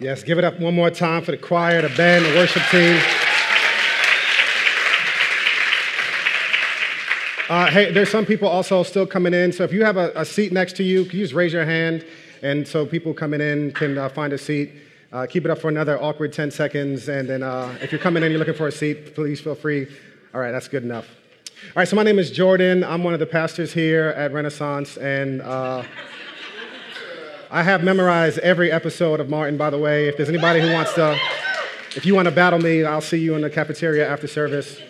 Yes, give it up one more time for the choir, the band, the worship team. Uh, hey, there's some people also still coming in. So if you have a, a, seat next to you, can you just raise your hand? And so people coming in can uh, find a seat. Uh, keep it up for another awkward 10 seconds. And then uh, if you're coming in, you're looking for a seat, please feel free. All right, that's good enough. All right, so my name is Jordan. I'm one of the pastors here at Renaissance. And uh, I have memorized every episode of Martin, by the way. If there's anybody who wants to, if you want to battle me, I'll see you in the cafeteria after service.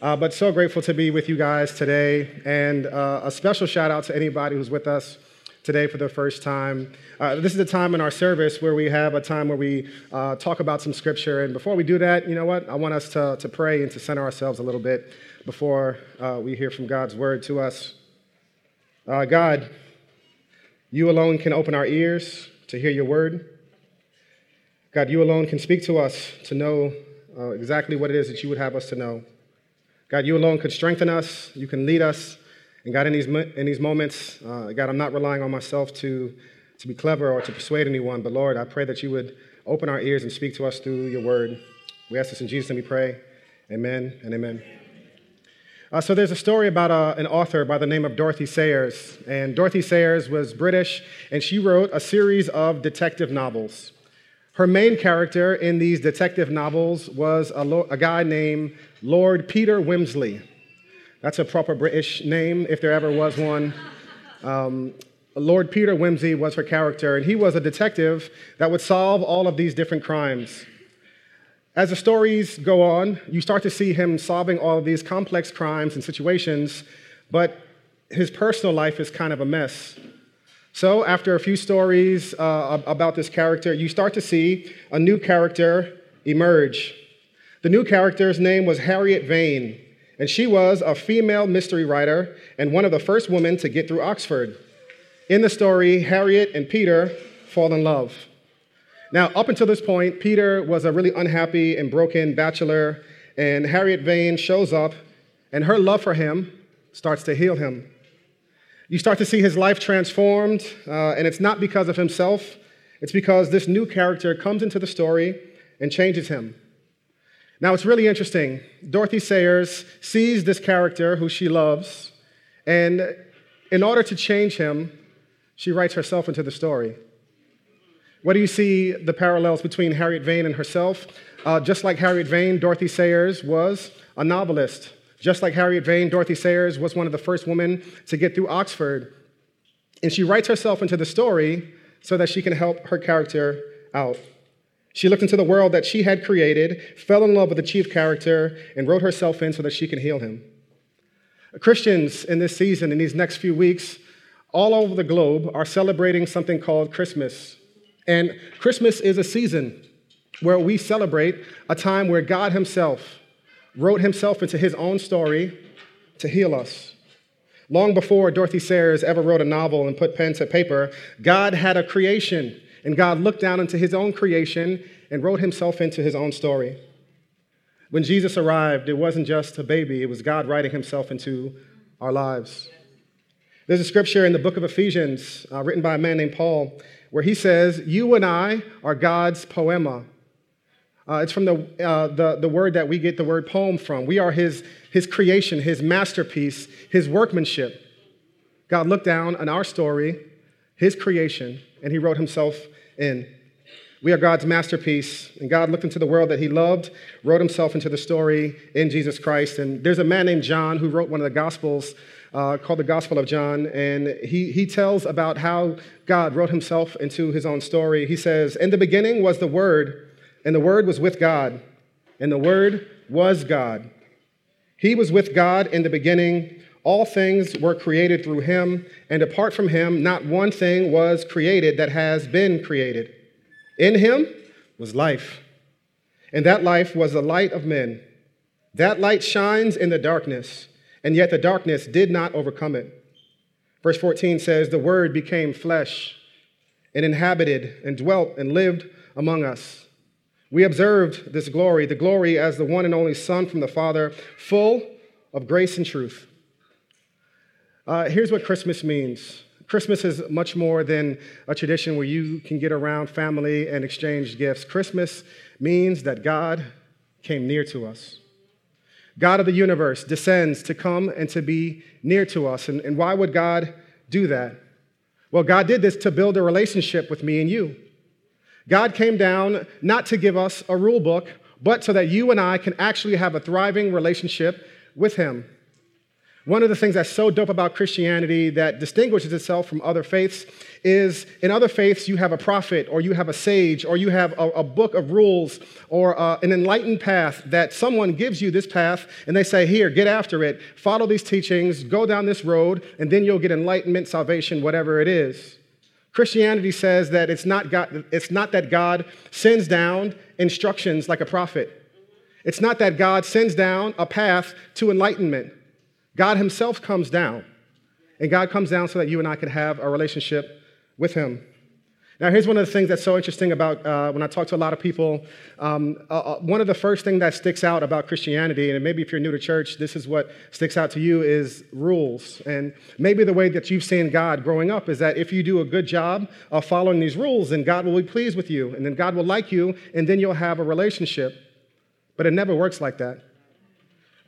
Uh, but so grateful to be with you guys today. And uh, a special shout out to anybody who's with us today for the first time. Uh, this is a time in our service where we have a time where we uh, talk about some scripture. And before we do that, you know what? I want us to, to pray and to center ourselves a little bit before uh, we hear from God's word to us. Uh, God, you alone can open our ears to hear your word. God, you alone can speak to us to know exactly what it is that you would have us to know. God, you alone could strengthen us. You can lead us. And God, in these, in these moments, uh, God, I'm not relying on myself to, to be clever or to persuade anyone, but Lord, I pray that you would open our ears and speak to us through your word. We ask this in Jesus' name we pray. Amen and amen. Uh, so there's a story about uh, an author by the name of Dorothy Sayers. And Dorothy Sayers was British, and she wrote a series of detective novels. Her main character in these detective novels was a, lo- a guy named Lord Peter Wimsey. That's a proper British name, if there ever was one. Um, Lord Peter Wimsey was her character, and he was a detective that would solve all of these different crimes. As the stories go on, you start to see him solving all of these complex crimes and situations, but his personal life is kind of a mess. So, after a few stories uh, about this character, you start to see a new character emerge. The new character's name was Harriet Vane, and she was a female mystery writer and one of the first women to get through Oxford. In the story, Harriet and Peter fall in love. Now, up until this point, Peter was a really unhappy and broken bachelor, and Harriet Vane shows up, and her love for him starts to heal him. You start to see his life transformed, uh, and it's not because of himself, it's because this new character comes into the story and changes him. Now, it's really interesting. Dorothy Sayers sees this character who she loves, and in order to change him, she writes herself into the story. What do you see the parallels between Harriet Vane and herself? Uh, just like Harriet Vane, Dorothy Sayers was a novelist. Just like Harriet Vane, Dorothy Sayers was one of the first women to get through Oxford. And she writes herself into the story so that she can help her character out. She looked into the world that she had created, fell in love with the chief character, and wrote herself in so that she can heal him. Christians in this season, in these next few weeks, all over the globe are celebrating something called Christmas. And Christmas is a season where we celebrate a time where God Himself wrote himself into his own story to heal us. Long before Dorothy Sayers ever wrote a novel and put pen to paper, God had a creation, and God looked down into his own creation and wrote himself into his own story. When Jesus arrived, it wasn't just a baby, it was God writing himself into our lives. There's a scripture in the book of Ephesians uh, written by a man named Paul where he says, You and I are God's poema. Uh, it's from the, uh, the, the word that we get the word poem from. We are his, his creation, his masterpiece, his workmanship. God looked down on our story, his creation, and he wrote himself in. We are God's masterpiece, and God looked into the world that he loved, wrote himself into the story in Jesus Christ. And there's a man named John who wrote one of the Gospels uh, called the Gospel of John, and he, he tells about how God wrote himself into his own story. He says, In the beginning was the Word and the Word was with God, and the Word was God. He was with God in the beginning. All things were created through him, and apart from him, not one thing was created that has been created. In him was life, and that life was the light of men. That light shines in the darkness, and yet the darkness did not overcome it. Verse 14 says, The Word became flesh and inhabited and dwelt and lived among us. We observed this glory, the glory as the one and only Son from the Father, full of grace and truth. Uh, here's what Christmas means Christmas is much more than a tradition where you can get around family and exchange gifts. Christmas means that God came near to us. God of the universe descends to come and to be near to us. And, and why would God do that? Well, God did this to build a relationship with me and you. God came down not to give us a rule book, but so that you and I can actually have a thriving relationship with Him. One of the things that's so dope about Christianity that distinguishes itself from other faiths is in other faiths, you have a prophet or you have a sage or you have a, a book of rules or uh, an enlightened path that someone gives you this path and they say, Here, get after it, follow these teachings, go down this road, and then you'll get enlightenment, salvation, whatever it is. Christianity says that it's not, God, it's not that God sends down instructions like a prophet. It's not that God sends down a path to enlightenment. God Himself comes down. And God comes down so that you and I could have a relationship with Him. Now, here's one of the things that's so interesting about uh, when I talk to a lot of people. Um, uh, uh, one of the first things that sticks out about Christianity, and maybe if you're new to church, this is what sticks out to you, is rules. And maybe the way that you've seen God growing up is that if you do a good job of following these rules, then God will be pleased with you, and then God will like you, and then you'll have a relationship. But it never works like that.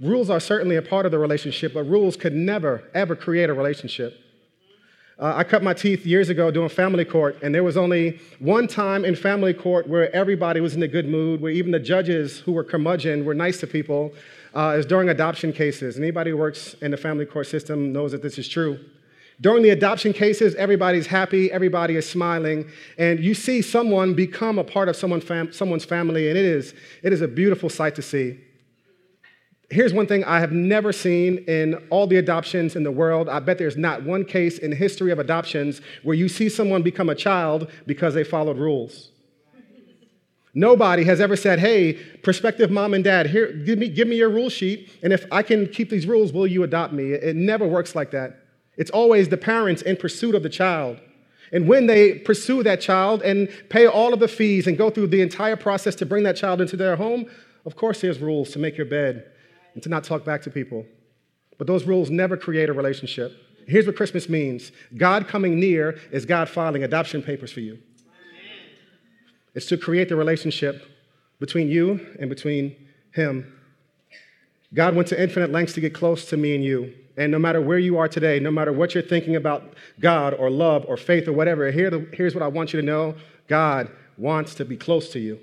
Rules are certainly a part of the relationship, but rules could never, ever create a relationship. Uh, I cut my teeth years ago doing family court, and there was only one time in family court where everybody was in a good mood, where even the judges who were curmudgeon were nice to people, uh, is during adoption cases. Anybody who works in the family court system knows that this is true. During the adoption cases, everybody's happy, everybody is smiling, and you see someone become a part of someone fam- someone's family, and it is, it is a beautiful sight to see here's one thing I have never seen in all the adoptions in the world. I bet there's not one case in the history of adoptions where you see someone become a child because they followed rules. Nobody has ever said, hey, prospective mom and dad, here, give me, give me your rule sheet, and if I can keep these rules, will you adopt me? It never works like that. It's always the parents in pursuit of the child. And when they pursue that child and pay all of the fees and go through the entire process to bring that child into their home, of course, there's rules to make your bed, and to not talk back to people. But those rules never create a relationship. Here's what Christmas means God coming near is God filing adoption papers for you. It's to create the relationship between you and between Him. God went to infinite lengths to get close to me and you. And no matter where you are today, no matter what you're thinking about God or love or faith or whatever, here here's what I want you to know God wants to be close to you.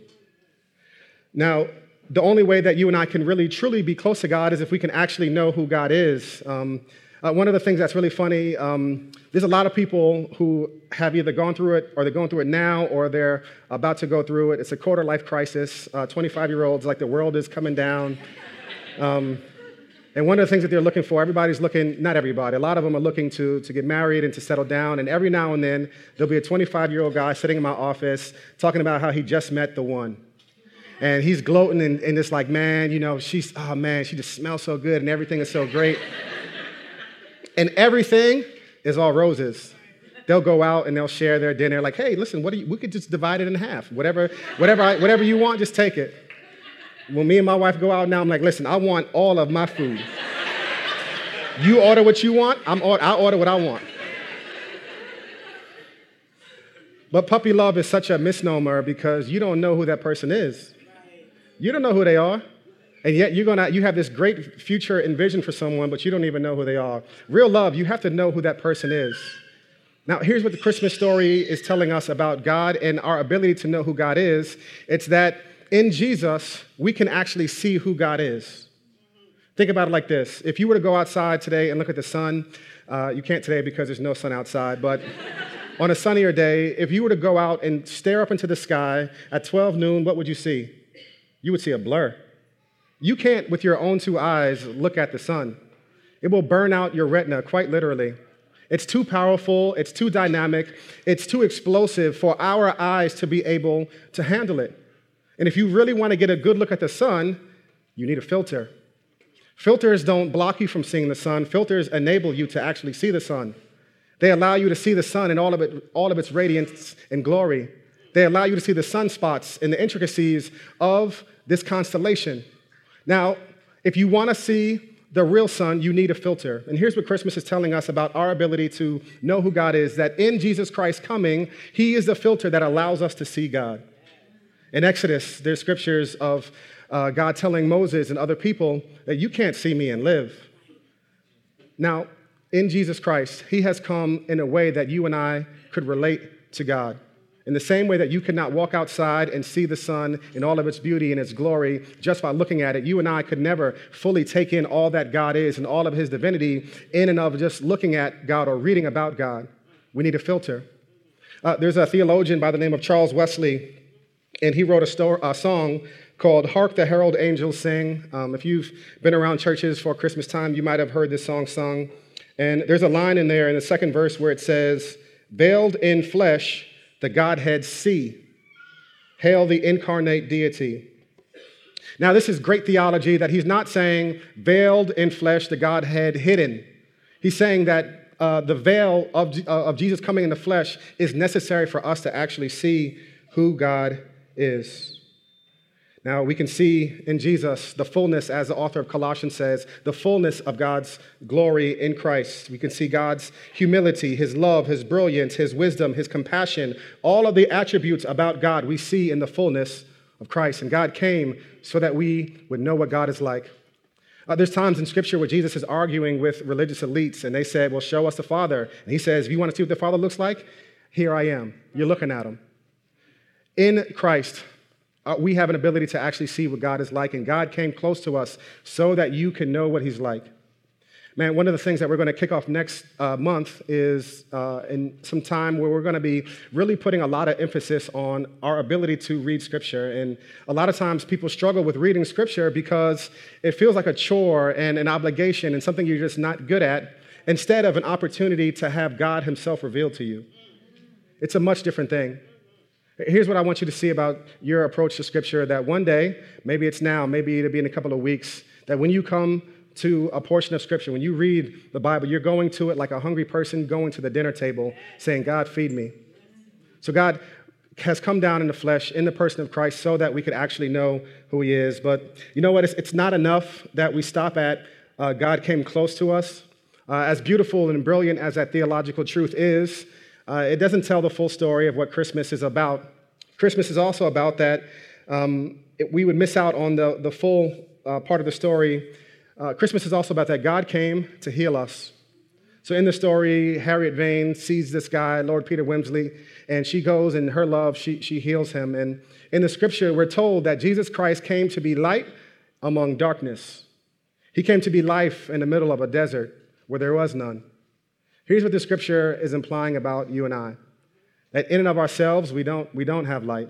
Now, the only way that you and I can really truly be close to God is if we can actually know who God is. Um, uh, one of the things that's really funny, um, there's a lot of people who have either gone through it or they're going through it now or they're about to go through it. It's a quarter life crisis. 25 uh, year olds, like the world is coming down. Um, and one of the things that they're looking for, everybody's looking, not everybody, a lot of them are looking to, to get married and to settle down. And every now and then, there'll be a 25 year old guy sitting in my office talking about how he just met the one and he's gloating and, and it's like, man, you know, she's, oh man, she just smells so good and everything is so great. and everything is all roses. They'll go out and they'll share their dinner, like, hey, listen, what do you, we could just divide it in half. Whatever, whatever, I, whatever you want, just take it. When me and my wife go out now, I'm like, listen, I want all of my food. You order what you want, I'm, I'll order what I want. But puppy love is such a misnomer because you don't know who that person is. You don't know who they are. And yet you're gonna you have this great future and vision for someone, but you don't even know who they are. Real love, you have to know who that person is. Now, here's what the Christmas story is telling us about God and our ability to know who God is. It's that in Jesus, we can actually see who God is. Think about it like this if you were to go outside today and look at the sun, uh, you can't today because there's no sun outside, but on a sunnier day, if you were to go out and stare up into the sky at 12 noon, what would you see? You would see a blur. You can't, with your own two eyes, look at the sun. It will burn out your retina, quite literally. It's too powerful, it's too dynamic, it's too explosive for our eyes to be able to handle it. And if you really want to get a good look at the sun, you need a filter. Filters don't block you from seeing the sun, filters enable you to actually see the sun. They allow you to see the sun in all of, it, all of its radiance and glory. They allow you to see the sunspots and the intricacies of this constellation. Now, if you want to see the real sun, you need a filter. And here's what Christmas is telling us about our ability to know who God is that in Jesus Christ coming, He is the filter that allows us to see God. In Exodus, there's scriptures of uh, God telling Moses and other people that you can't see me and live. Now, in Jesus Christ, He has come in a way that you and I could relate to God. In the same way that you cannot walk outside and see the sun in all of its beauty and its glory just by looking at it, you and I could never fully take in all that God is and all of his divinity in and of just looking at God or reading about God. We need a filter. Uh, there's a theologian by the name of Charles Wesley, and he wrote a, sto- a song called Hark the Herald Angels Sing. Um, if you've been around churches for Christmas time, you might have heard this song sung. And there's a line in there in the second verse where it says, Veiled in flesh, the Godhead see. Hail the incarnate deity. Now, this is great theology that he's not saying veiled in flesh, the Godhead hidden. He's saying that uh, the veil of, uh, of Jesus coming in the flesh is necessary for us to actually see who God is. Now, we can see in Jesus the fullness, as the author of Colossians says, the fullness of God's glory in Christ. We can see God's humility, his love, his brilliance, his wisdom, his compassion, all of the attributes about God we see in the fullness of Christ. And God came so that we would know what God is like. Uh, there's times in Scripture where Jesus is arguing with religious elites, and they said, Well, show us the Father. And he says, If you want to see what the Father looks like, here I am. You're looking at him. In Christ, uh, we have an ability to actually see what God is like, and God came close to us so that you can know what He's like. Man, one of the things that we're going to kick off next uh, month is uh, in some time where we're going to be really putting a lot of emphasis on our ability to read Scripture. And a lot of times people struggle with reading Scripture because it feels like a chore and an obligation and something you're just not good at, instead of an opportunity to have God Himself revealed to you. It's a much different thing. Here's what I want you to see about your approach to Scripture that one day, maybe it's now, maybe it'll be in a couple of weeks, that when you come to a portion of Scripture, when you read the Bible, you're going to it like a hungry person going to the dinner table saying, God, feed me. So God has come down in the flesh, in the person of Christ, so that we could actually know who He is. But you know what? It's, it's not enough that we stop at uh, God came close to us. Uh, as beautiful and brilliant as that theological truth is, uh, it doesn't tell the full story of what Christmas is about. Christmas is also about that um, it, we would miss out on the, the full uh, part of the story. Uh, Christmas is also about that God came to heal us. So in the story, Harriet Vane sees this guy, Lord Peter Wimsey, and she goes and her love, she, she heals him. And in the scripture, we're told that Jesus Christ came to be light among darkness. He came to be life in the middle of a desert where there was none. Here's what the scripture is implying about you and I that in and of ourselves, we don't, we don't have light.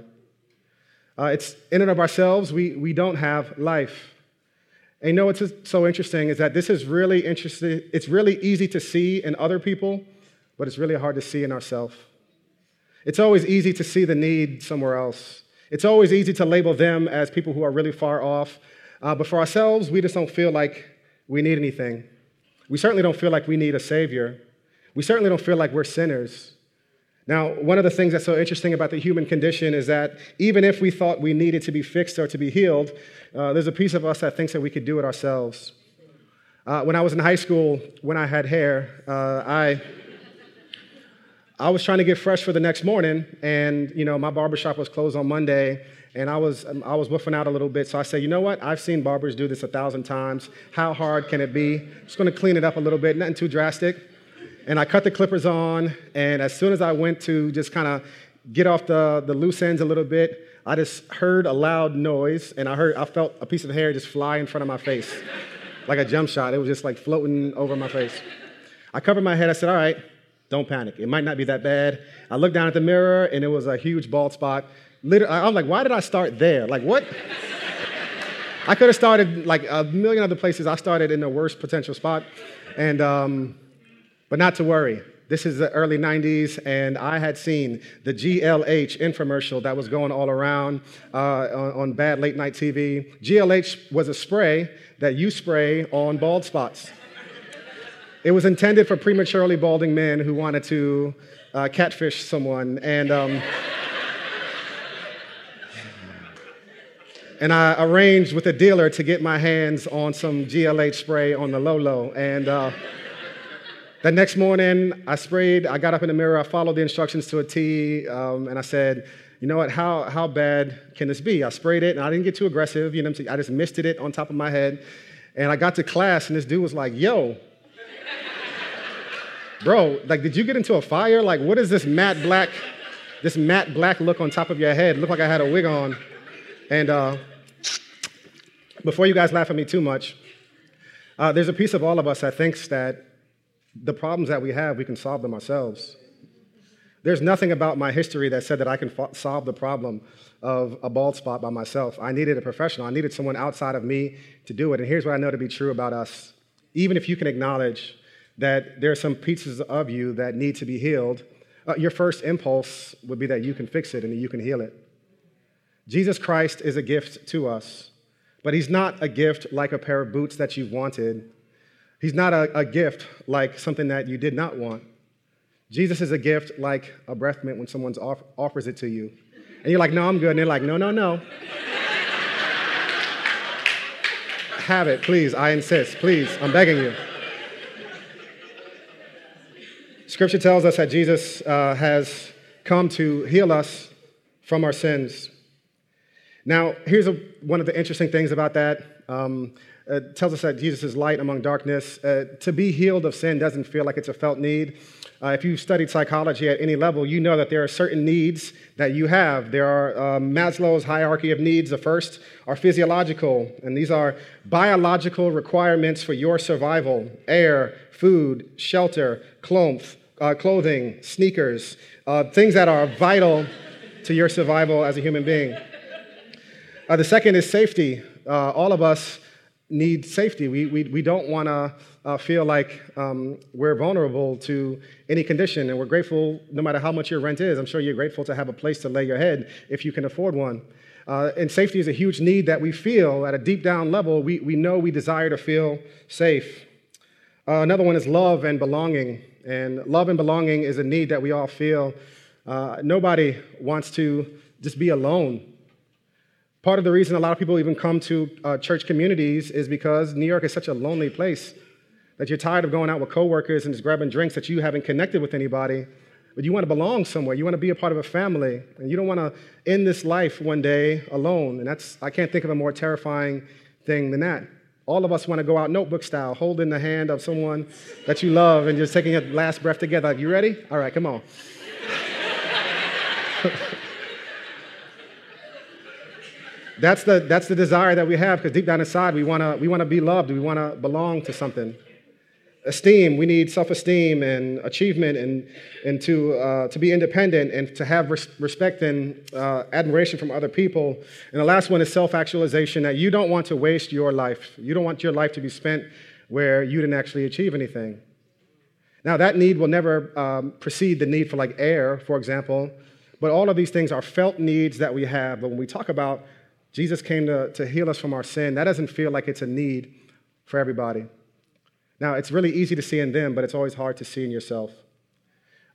Uh, it's in and of ourselves, we, we don't have life. And you know what's so interesting is that this is really interesting. It's really easy to see in other people, but it's really hard to see in ourselves. It's always easy to see the need somewhere else. It's always easy to label them as people who are really far off. Uh, but for ourselves, we just don't feel like we need anything. We certainly don't feel like we need a Savior. We certainly don't feel like we're sinners. Now, one of the things that's so interesting about the human condition is that even if we thought we needed to be fixed or to be healed, uh, there's a piece of us that thinks that we could do it ourselves. Uh, when I was in high school, when I had hair, uh, I, I was trying to get fresh for the next morning, and you know my barbershop was closed on Monday, and I was um, I was woofing out a little bit. So I said, you know what? I've seen barbers do this a thousand times. How hard can it be? Just going to clean it up a little bit, nothing too drastic and I cut the clippers on. And as soon as I went to just kind of get off the, the loose ends a little bit, I just heard a loud noise, and I heard I felt a piece of hair just fly in front of my face, like a jump shot. It was just like floating over my face. I covered my head. I said, "All right, don't panic. It might not be that bad." I looked down at the mirror, and it was a huge bald spot. Literally, I'm like, "Why did I start there? Like what?" I could have started like a million other places. I started in the worst potential spot, and um, but not to worry. This is the early 90s, and I had seen the GLH infomercial that was going all around uh, on, on bad late night TV. GLH was a spray that you spray on bald spots. It was intended for prematurely balding men who wanted to uh, catfish someone. And, um, and I arranged with a dealer to get my hands on some GLH spray on the low low. And uh, that next morning, I sprayed, I got up in the mirror, I followed the instructions to a T, um, and I said, you know what, how, how bad can this be? I sprayed it, and I didn't get too aggressive, you know what I'm saying? I just misted it on top of my head. And I got to class, and this dude was like, yo, bro, like, did you get into a fire? Like, what is this matte black, this matte black look on top of your head? It looked like I had a wig on. And uh, before you guys laugh at me too much, uh, there's a piece of all of us that thinks that the problems that we have, we can solve them ourselves. There's nothing about my history that said that I can fo- solve the problem of a bald spot by myself. I needed a professional. I needed someone outside of me to do it. And here's what I know to be true about us. Even if you can acknowledge that there are some pieces of you that need to be healed, uh, your first impulse would be that you can fix it and you can heal it. Jesus Christ is a gift to us. But he's not a gift like a pair of boots that you've wanted. He's not a, a gift like something that you did not want. Jesus is a gift like a breath mint when someone off, offers it to you. And you're like, no, I'm good. And they're like, no, no, no. Have it, please. I insist. Please. I'm begging you. Scripture tells us that Jesus uh, has come to heal us from our sins. Now, here's a, one of the interesting things about that. Um, it tells us that Jesus is light among darkness. Uh, to be healed of sin doesn't feel like it's a felt need. Uh, if you've studied psychology at any level, you know that there are certain needs that you have. There are um, Maslow's hierarchy of needs. The first are physiological, and these are biological requirements for your survival air, food, shelter, clothes, uh, clothing, sneakers, uh, things that are vital to your survival as a human being. Uh, the second is safety. Uh, all of us need safety. We, we, we don't want to uh, feel like um, we're vulnerable to any condition, and we're grateful no matter how much your rent is. I'm sure you're grateful to have a place to lay your head if you can afford one. Uh, and safety is a huge need that we feel at a deep down level. We, we know we desire to feel safe. Uh, another one is love and belonging. And love and belonging is a need that we all feel. Uh, nobody wants to just be alone. Part of the reason a lot of people even come to uh, church communities is because New York is such a lonely place that you're tired of going out with coworkers and just grabbing drinks that you haven't connected with anybody, but you want to belong somewhere. You want to be a part of a family, and you don't want to end this life one day alone. And that's I can't think of a more terrifying thing than that. All of us want to go out notebook style, holding the hand of someone that you love and just taking a last breath together. You ready? All right, come on. That's the, that's the desire that we have because deep down inside, we want to we wanna be loved. We want to belong to something. Esteem, we need self esteem and achievement and, and to, uh, to be independent and to have res- respect and uh, admiration from other people. And the last one is self actualization that you don't want to waste your life. You don't want your life to be spent where you didn't actually achieve anything. Now, that need will never um, precede the need for like air, for example, but all of these things are felt needs that we have. But when we talk about Jesus came to, to heal us from our sin. That doesn't feel like it's a need for everybody. Now, it's really easy to see in them, but it's always hard to see in yourself.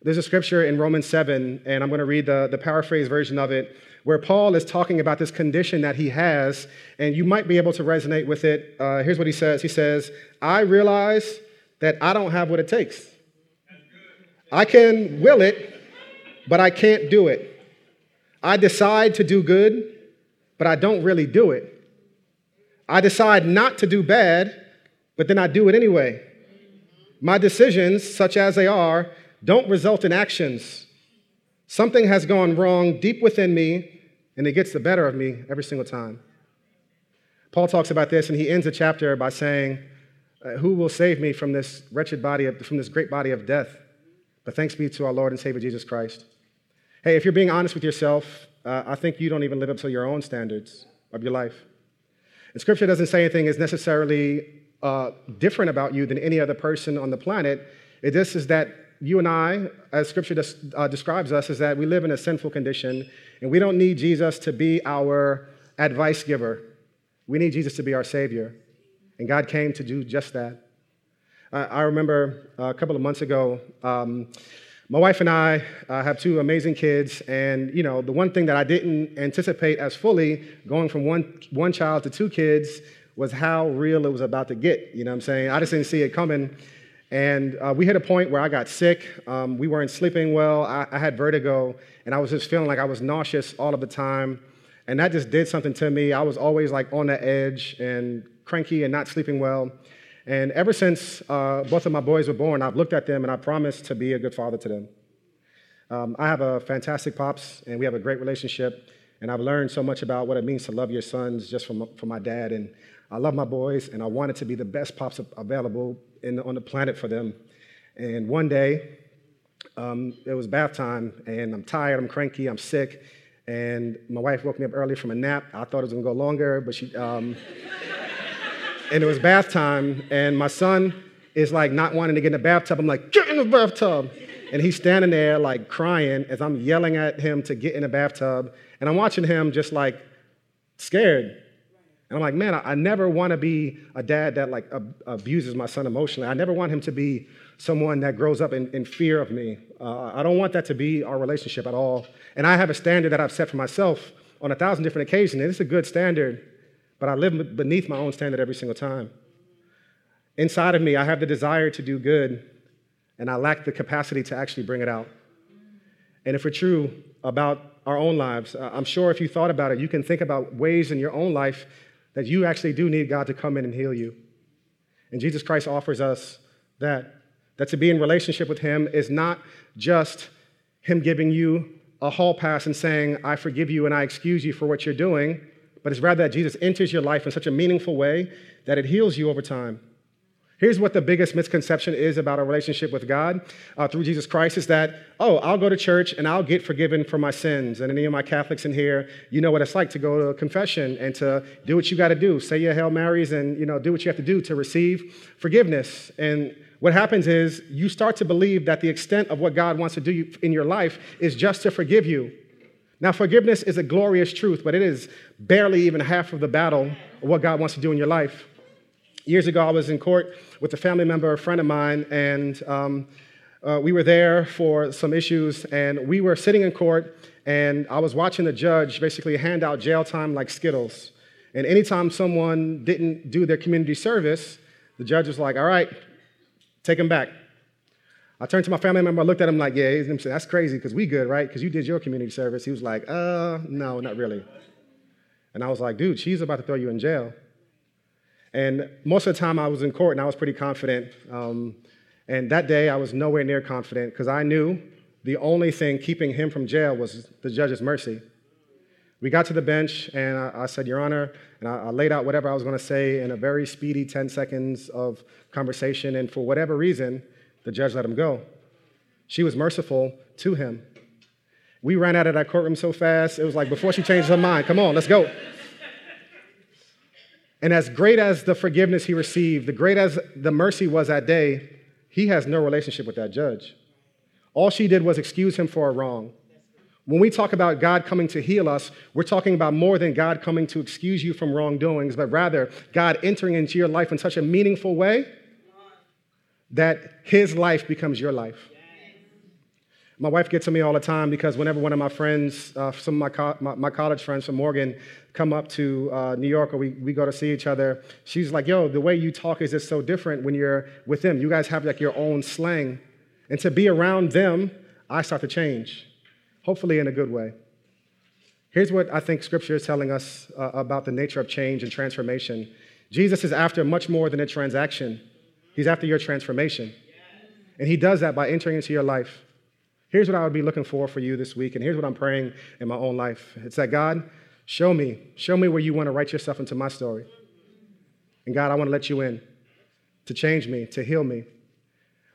There's a scripture in Romans 7, and I'm going to read the, the paraphrase version of it, where Paul is talking about this condition that he has, and you might be able to resonate with it. Uh, here's what he says He says, I realize that I don't have what it takes. I can will it, but I can't do it. I decide to do good, but I don't really do it. I decide not to do bad, but then I do it anyway. My decisions, such as they are, don't result in actions. Something has gone wrong deep within me, and it gets the better of me every single time. Paul talks about this, and he ends the chapter by saying, uh, Who will save me from this wretched body, of, from this great body of death? But thanks be to our Lord and Savior Jesus Christ. Hey, if you're being honest with yourself, uh, I think you don't even live up to your own standards of your life. And scripture doesn't say anything is necessarily uh, different about you than any other person on the planet. It just is that you and I, as scripture des- uh, describes us, is that we live in a sinful condition and we don't need Jesus to be our advice giver. We need Jesus to be our Savior. And God came to do just that. I remember a couple of months ago, um, My wife and I uh, have two amazing kids, and you know the one thing that I didn't anticipate as fully going from one one child to two kids was how real it was about to get. You know what I'm saying? I just didn't see it coming. And uh, we hit a point where I got sick. Um, we weren't sleeping well. I, I, had vertigo, and I was just feeling like I was nauseous all of the time. And that just did something to me. I was always like on the edge and cranky and not sleeping well. And ever since uh, both of my boys were born, I've looked at them and I promised to be a good father to them. Um, I have a fantastic pops, and we have a great relationship. And I've learned so much about what it means to love your sons just from, from my dad. And I love my boys, and I wanted to be the best pops available in, on the planet for them. And one day, um, it was bath time, and I'm tired, I'm cranky, I'm sick, and my wife woke me up early from a nap. I thought it was gonna go longer, but she, um, and it was bath time, and my son is like not wanting to get in the bathtub. I'm like, get in the bathtub. And he's standing there like crying as I'm yelling at him to get in the bathtub. And I'm watching him just like scared. And I'm like, man, I, I never want to be a dad that like ab- abuses my son emotionally. I never want him to be someone that grows up in, in fear of me. Uh, I don't want that to be our relationship at all. And I have a standard that I've set for myself on a thousand different occasions, and it's a good standard, but I live beneath my own standard every single time. Inside of me, I have the desire to do good, and I lack the capacity to actually bring it out. And if we're true about our own lives, I'm sure if you thought about it, you can think about ways in your own life that you actually do need God to come in and heal you. And Jesus Christ offers us that. That to be in relationship with Him is not just Him giving you a hall pass and saying, I forgive you and I excuse you for what you're doing, but it's rather that Jesus enters your life in such a meaningful way that it heals you over time. Here's what the biggest misconception is about a relationship with God uh, through Jesus Christ is that, oh, I'll go to church and I'll get forgiven for my sins. And any of my Catholics in here, you know what it's like to go to confession and to do what you got to do. Say your Hail Marys and, you know, do what you have to do to receive forgiveness. And what happens is you start to believe that the extent of what God wants to do in your life is just to forgive you. Now, forgiveness is a glorious truth, but it is barely even half of the battle of what God wants to do in your life. Years ago, I was in court with a family member, a friend of mine, and um, uh, we were there for some issues, and we were sitting in court, and I was watching the judge basically hand out jail time like Skittles. And anytime someone didn't do their community service, the judge was like, all right, take them back. I turned to my family member, I looked at him like, yeah, that's crazy, because we good, right? Because you did your community service. He was like, uh, no, not really. And I was like, dude, she's about to throw you in jail. And most of the time I was in court and I was pretty confident. Um, and that day I was nowhere near confident because I knew the only thing keeping him from jail was the judge's mercy. We got to the bench and I, I said, Your Honor, and I, I laid out whatever I was going to say in a very speedy 10 seconds of conversation. And for whatever reason, the judge let him go. She was merciful to him. We ran out of that courtroom so fast, it was like before she changed her mind, come on, let's go. And as great as the forgiveness he received, the great as the mercy was that day, he has no relationship with that judge. All she did was excuse him for a wrong. When we talk about God coming to heal us, we're talking about more than God coming to excuse you from wrongdoings, but rather God entering into your life in such a meaningful way that his life becomes your life. My wife gets to me all the time because whenever one of my friends, uh, some of my, co- my, my, college friends from Morgan, come up to uh, New York or we, we go to see each other, she's like, yo, the way you talk is just so different when you're with them. You guys have like your own slang. And to be around them, I start to change, hopefully in a good way. Here's what I think scripture is telling us uh, about the nature of change and transformation Jesus is after much more than a transaction, He's after your transformation. And He does that by entering into your life. Here's what I would be looking for for you this week, and here's what I'm praying in my own life. It's that God, show me, show me where you want to write yourself into my story. And God, I want to let you in to change me, to heal me.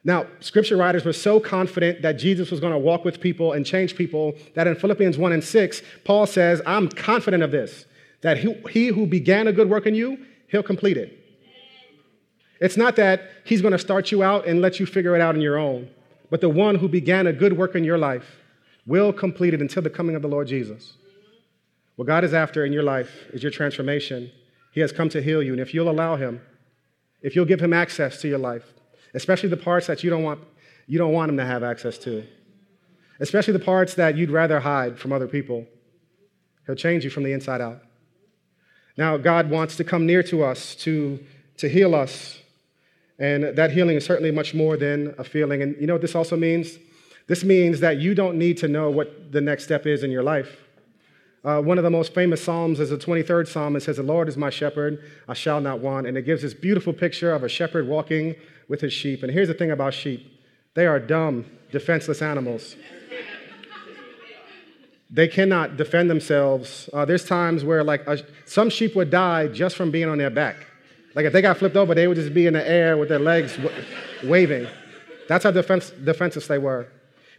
Now, scripture writers were so confident that Jesus was going to walk with people and change people that in Philippians 1 and 6, Paul says, I'm confident of this, that he who began a good work in you, he'll complete it. It's not that he's going to start you out and let you figure it out on your own but the one who began a good work in your life will complete it until the coming of the Lord Jesus. What God is after in your life is your transformation. He has come to heal you. And if you'll allow Him, if you'll give Him access to your life, especially the parts that you don't want, you don't want Him to have access to, especially the parts that you'd rather hide from other people. He'll change you from the inside out. Now, God wants to come near to us to, to heal us. And that healing is certainly much more than a feeling. And you know what this also means? This means that you don't need to know what the next step is in your life. Uh, one of the most famous Psalms is the 23rd Psalm. It says, The Lord is my shepherd, I shall not want. And it gives this beautiful picture of a shepherd walking with his sheep. And here's the thing about sheep they are dumb, defenseless animals. They cannot defend themselves. Uh, there's times where, like, a, some sheep would die just from being on their back. Like, if they got flipped over, they would just be in the air with their legs w- waving. That's how defense, defenseless they were.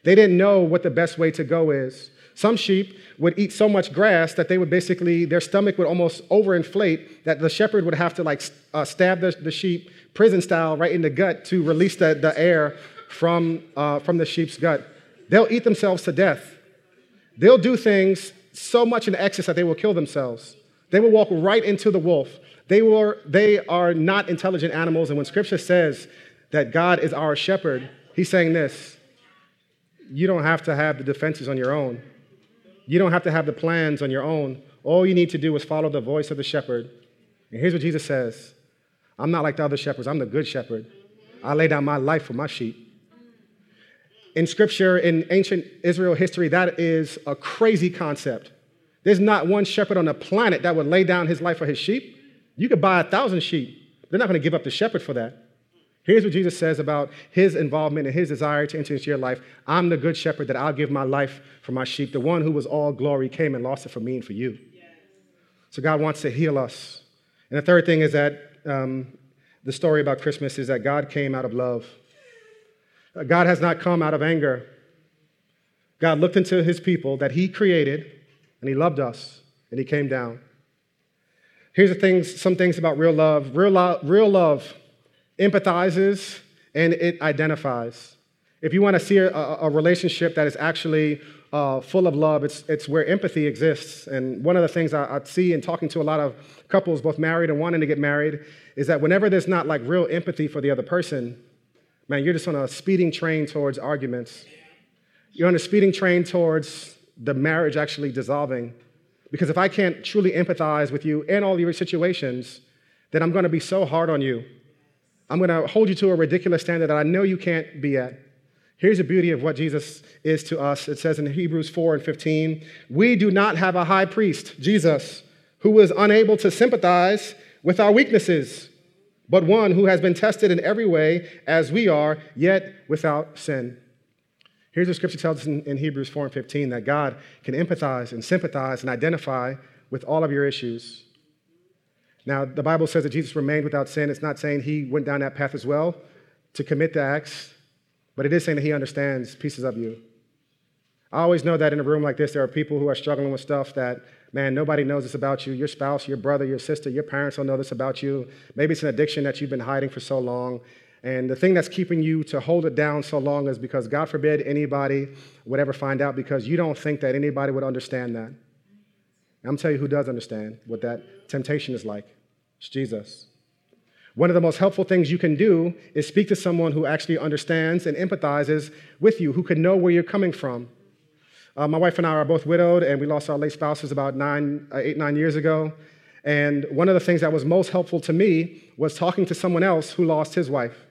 They didn't know what the best way to go is. Some sheep would eat so much grass that they would basically, their stomach would almost overinflate that the shepherd would have to like uh, stab the, the sheep prison style right in the gut to release the, the air from, uh, from the sheep's gut. They'll eat themselves to death. They'll do things so much in excess that they will kill themselves. They will walk right into the wolf. They, were, they are not intelligent animals. And when scripture says that God is our shepherd, he's saying this you don't have to have the defenses on your own. You don't have to have the plans on your own. All you need to do is follow the voice of the shepherd. And here's what Jesus says I'm not like the other shepherds, I'm the good shepherd. I lay down my life for my sheep. In scripture, in ancient Israel history, that is a crazy concept. There's not one shepherd on the planet that would lay down his life for his sheep. You could buy a thousand sheep. They're not going to give up the shepherd for that. Here's what Jesus says about his involvement and his desire to enter into your life. I'm the good shepherd that I'll give my life for my sheep. The one who was all glory came and lost it for me and for you. So God wants to heal us. And the third thing is that um, the story about Christmas is that God came out of love. Uh, God has not come out of anger. God looked into his people that he created and he loved us and he came down. Here's the things, some things about real love. Real, lo- real love empathizes, and it identifies. If you want to see a, a relationship that is actually uh, full of love, it's, it's where empathy exists. And one of the things I, I see in talking to a lot of couples, both married and wanting to get married, is that whenever there's not like real empathy for the other person, man, you're just on a speeding train towards arguments. You're on a speeding train towards the marriage actually dissolving. Because if I can't truly empathize with you in all your situations, then I'm going to be so hard on you I'm going to hold you to a ridiculous standard that I know you can't be at. Here's the beauty of what Jesus is to us. It says in Hebrews 4 and 15, we do not have a high priest, Jesus, who was unable to sympathize with our weaknesses, but one who has been tested in every way as we are, yet without sin. Here's what scripture tells us in, in Hebrews 4 and 15 that God can empathize and sympathize and identify with all of your issues. Now, the Bible says that Jesus remained without sin. It's not saying he went down that path as well to commit the acts, but it is saying that he understands pieces of you. I always know that in a room like this, there are people who are struggling with stuff that, man, nobody knows this about you. Your spouse, your brother, your sister, your parents don't know this about you. Maybe it's an addiction that you've been hiding for so long. And the thing that's keeping you to hold it down so long is because, God forbid, anybody would ever find out because you don't think that anybody would understand that. I'm going to tell you who does understand what that temptation is like. It's Jesus. One of the most helpful things you can do is speak to someone who actually understands and empathizes with you, who can know where you're coming from. Uh, my wife and I are both widowed, and we lost our late spouses about nine, uh, eight, nine years ago. And one of the things that was most helpful to me was talking to someone else who lost his wife.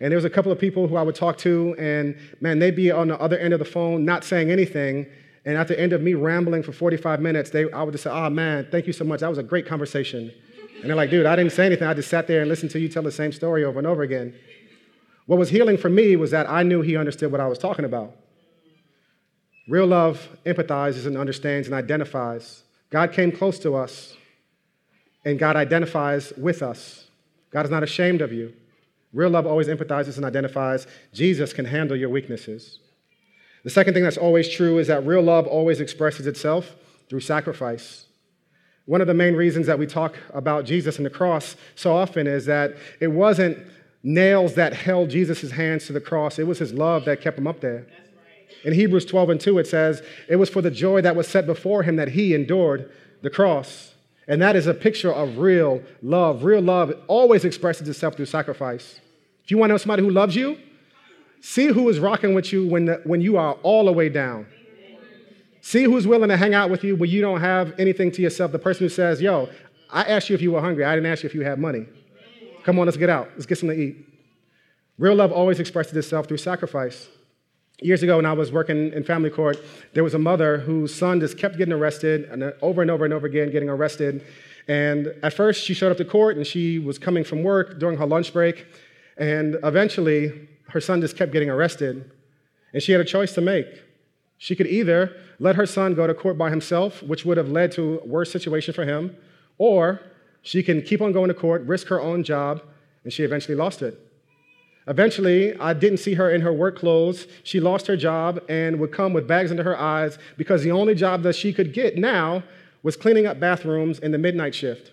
And there was a couple of people who I would talk to, and man, they'd be on the other end of the phone, not saying anything, and at the end of me rambling for 45 minutes, they, I would just say, oh man, thank you so much. That was a great conversation. And they're like, dude, I didn't say anything. I just sat there and listened to you tell the same story over and over again. What was healing for me was that I knew he understood what I was talking about. Real love empathizes and understands and identifies. God came close to us, and God identifies with us. God is not ashamed of you. Real love always empathizes and identifies. Jesus can handle your weaknesses. The second thing that's always true is that real love always expresses itself through sacrifice. One of the main reasons that we talk about Jesus and the cross so often is that it wasn't nails that held Jesus' hands to the cross, it was his love that kept him up there. In Hebrews 12 and 2, it says, It was for the joy that was set before him that he endured the cross. And that is a picture of real love. Real love always expresses itself through sacrifice. If you want to know somebody who loves you, See who is rocking with you when, the, when you are all the way down. See who's willing to hang out with you when you don't have anything to yourself. The person who says, Yo, I asked you if you were hungry. I didn't ask you if you had money. Come on, let's get out. Let's get something to eat. Real love always expresses itself through sacrifice. Years ago, when I was working in family court, there was a mother whose son just kept getting arrested, and uh, over and over and over again, getting arrested. And at first, she showed up to court and she was coming from work during her lunch break. And eventually, her son just kept getting arrested. And she had a choice to make. She could either let her son go to court by himself, which would have led to a worse situation for him, or she can keep on going to court, risk her own job, and she eventually lost it. Eventually, I didn't see her in her work clothes. She lost her job and would come with bags under her eyes because the only job that she could get now was cleaning up bathrooms in the midnight shift.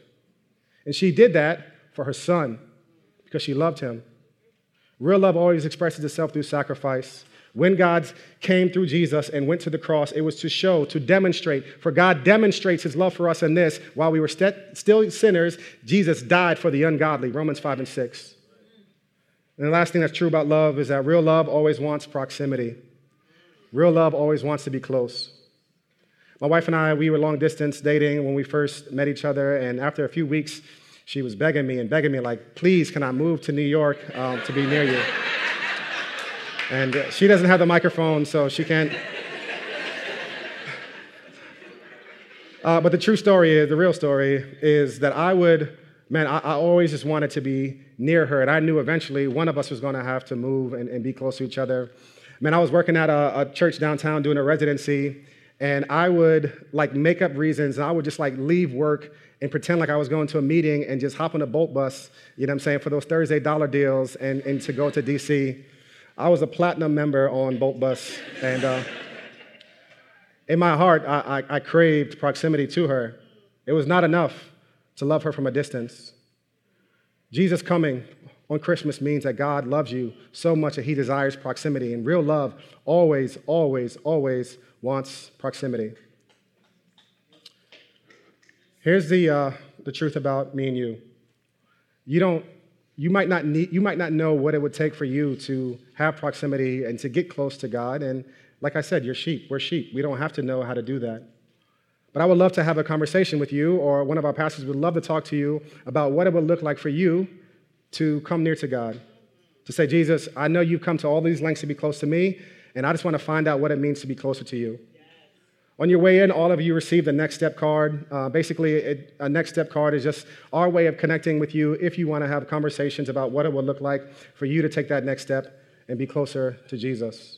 And she did that for her son because she loved him. Real love always expresses itself through sacrifice. When God came through Jesus and went to the cross, it was to show, to demonstrate. For God demonstrates his love for us in this while we were st- still sinners, Jesus died for the ungodly. Romans 5 and 6. And the last thing that's true about love is that real love always wants proximity. Real love always wants to be close. My wife and I, we were long distance dating when we first met each other, and after a few weeks, she was begging me and begging me, like, please, can I move to New York um, to be near you? And she doesn't have the microphone, so she can't. Uh, but the true story is, the real story is that I would, man, I, I, always just wanted to be near her. And I knew eventually one of us was going to have to move and, and, be close to each other. Man, I was working at a, a church downtown doing a residency, and I would like make up reasons, and I would just like leave work and pretend like I was going to a meeting and just hop on a Bolt Bus, you know what I'm saying, for those Thursday dollar deals and, and to go to DC. I was a platinum member on Bolt Bus, and uh, in my heart, I, I, I craved proximity to her. It was not enough to love her from a distance. Jesus coming on Christmas means that God loves you so much that he desires proximity. And real love always, always, always wants proximity. Here's the, uh, the truth about me and you. You don't you might not need you might not know what it would take for you to have proximity and to get close to God and like I said you're sheep we're sheep we don't have to know how to do that but I would love to have a conversation with you or one of our pastors would love to talk to you about what it would look like for you to come near to God to say Jesus I know you've come to all these lengths to be close to me and I just want to find out what it means to be closer to you on your way in, all of you received a next step card. Uh, basically, it, a next step card is just our way of connecting with you if you want to have conversations about what it would look like for you to take that next step and be closer to Jesus.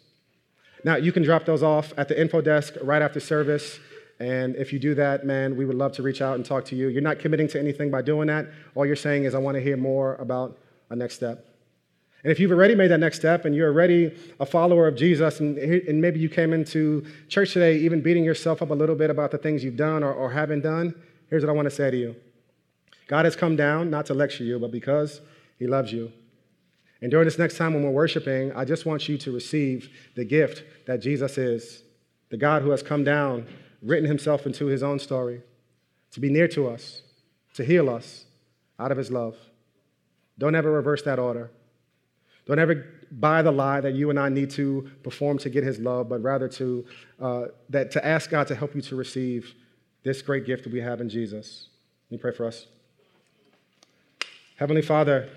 Now, you can drop those off at the info desk right after service. And if you do that, man, we would love to reach out and talk to you. You're not committing to anything by doing that. All you're saying is, I want to hear more about a next step. And if you've already made that next step and you're already a follower of Jesus, and, and maybe you came into church today even beating yourself up a little bit about the things you've done or, or haven't done, here's what I want to say to you God has come down not to lecture you, but because He loves you. And during this next time when we're worshiping, I just want you to receive the gift that Jesus is the God who has come down, written Himself into His own story, to be near to us, to heal us out of His love. Don't ever reverse that order. Don't ever buy the lie that you and I need to perform to get his love, but rather to, uh, that, to ask God to help you to receive this great gift that we have in Jesus. Let me pray for us. Heavenly Father,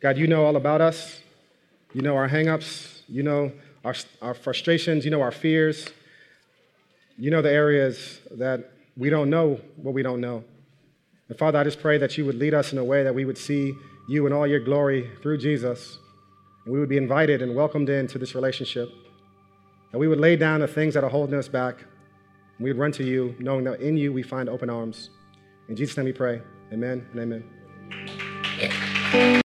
God, you know all about us. You know our hangups. You know our, our frustrations. You know our fears. You know the areas that we don't know what we don't know. And Father, I just pray that you would lead us in a way that we would see you in all your glory through Jesus and we would be invited and welcomed into this relationship. And we would lay down the things that are holding us back. And we would run to you, knowing that in you we find open arms. In Jesus' name we pray. Amen and amen.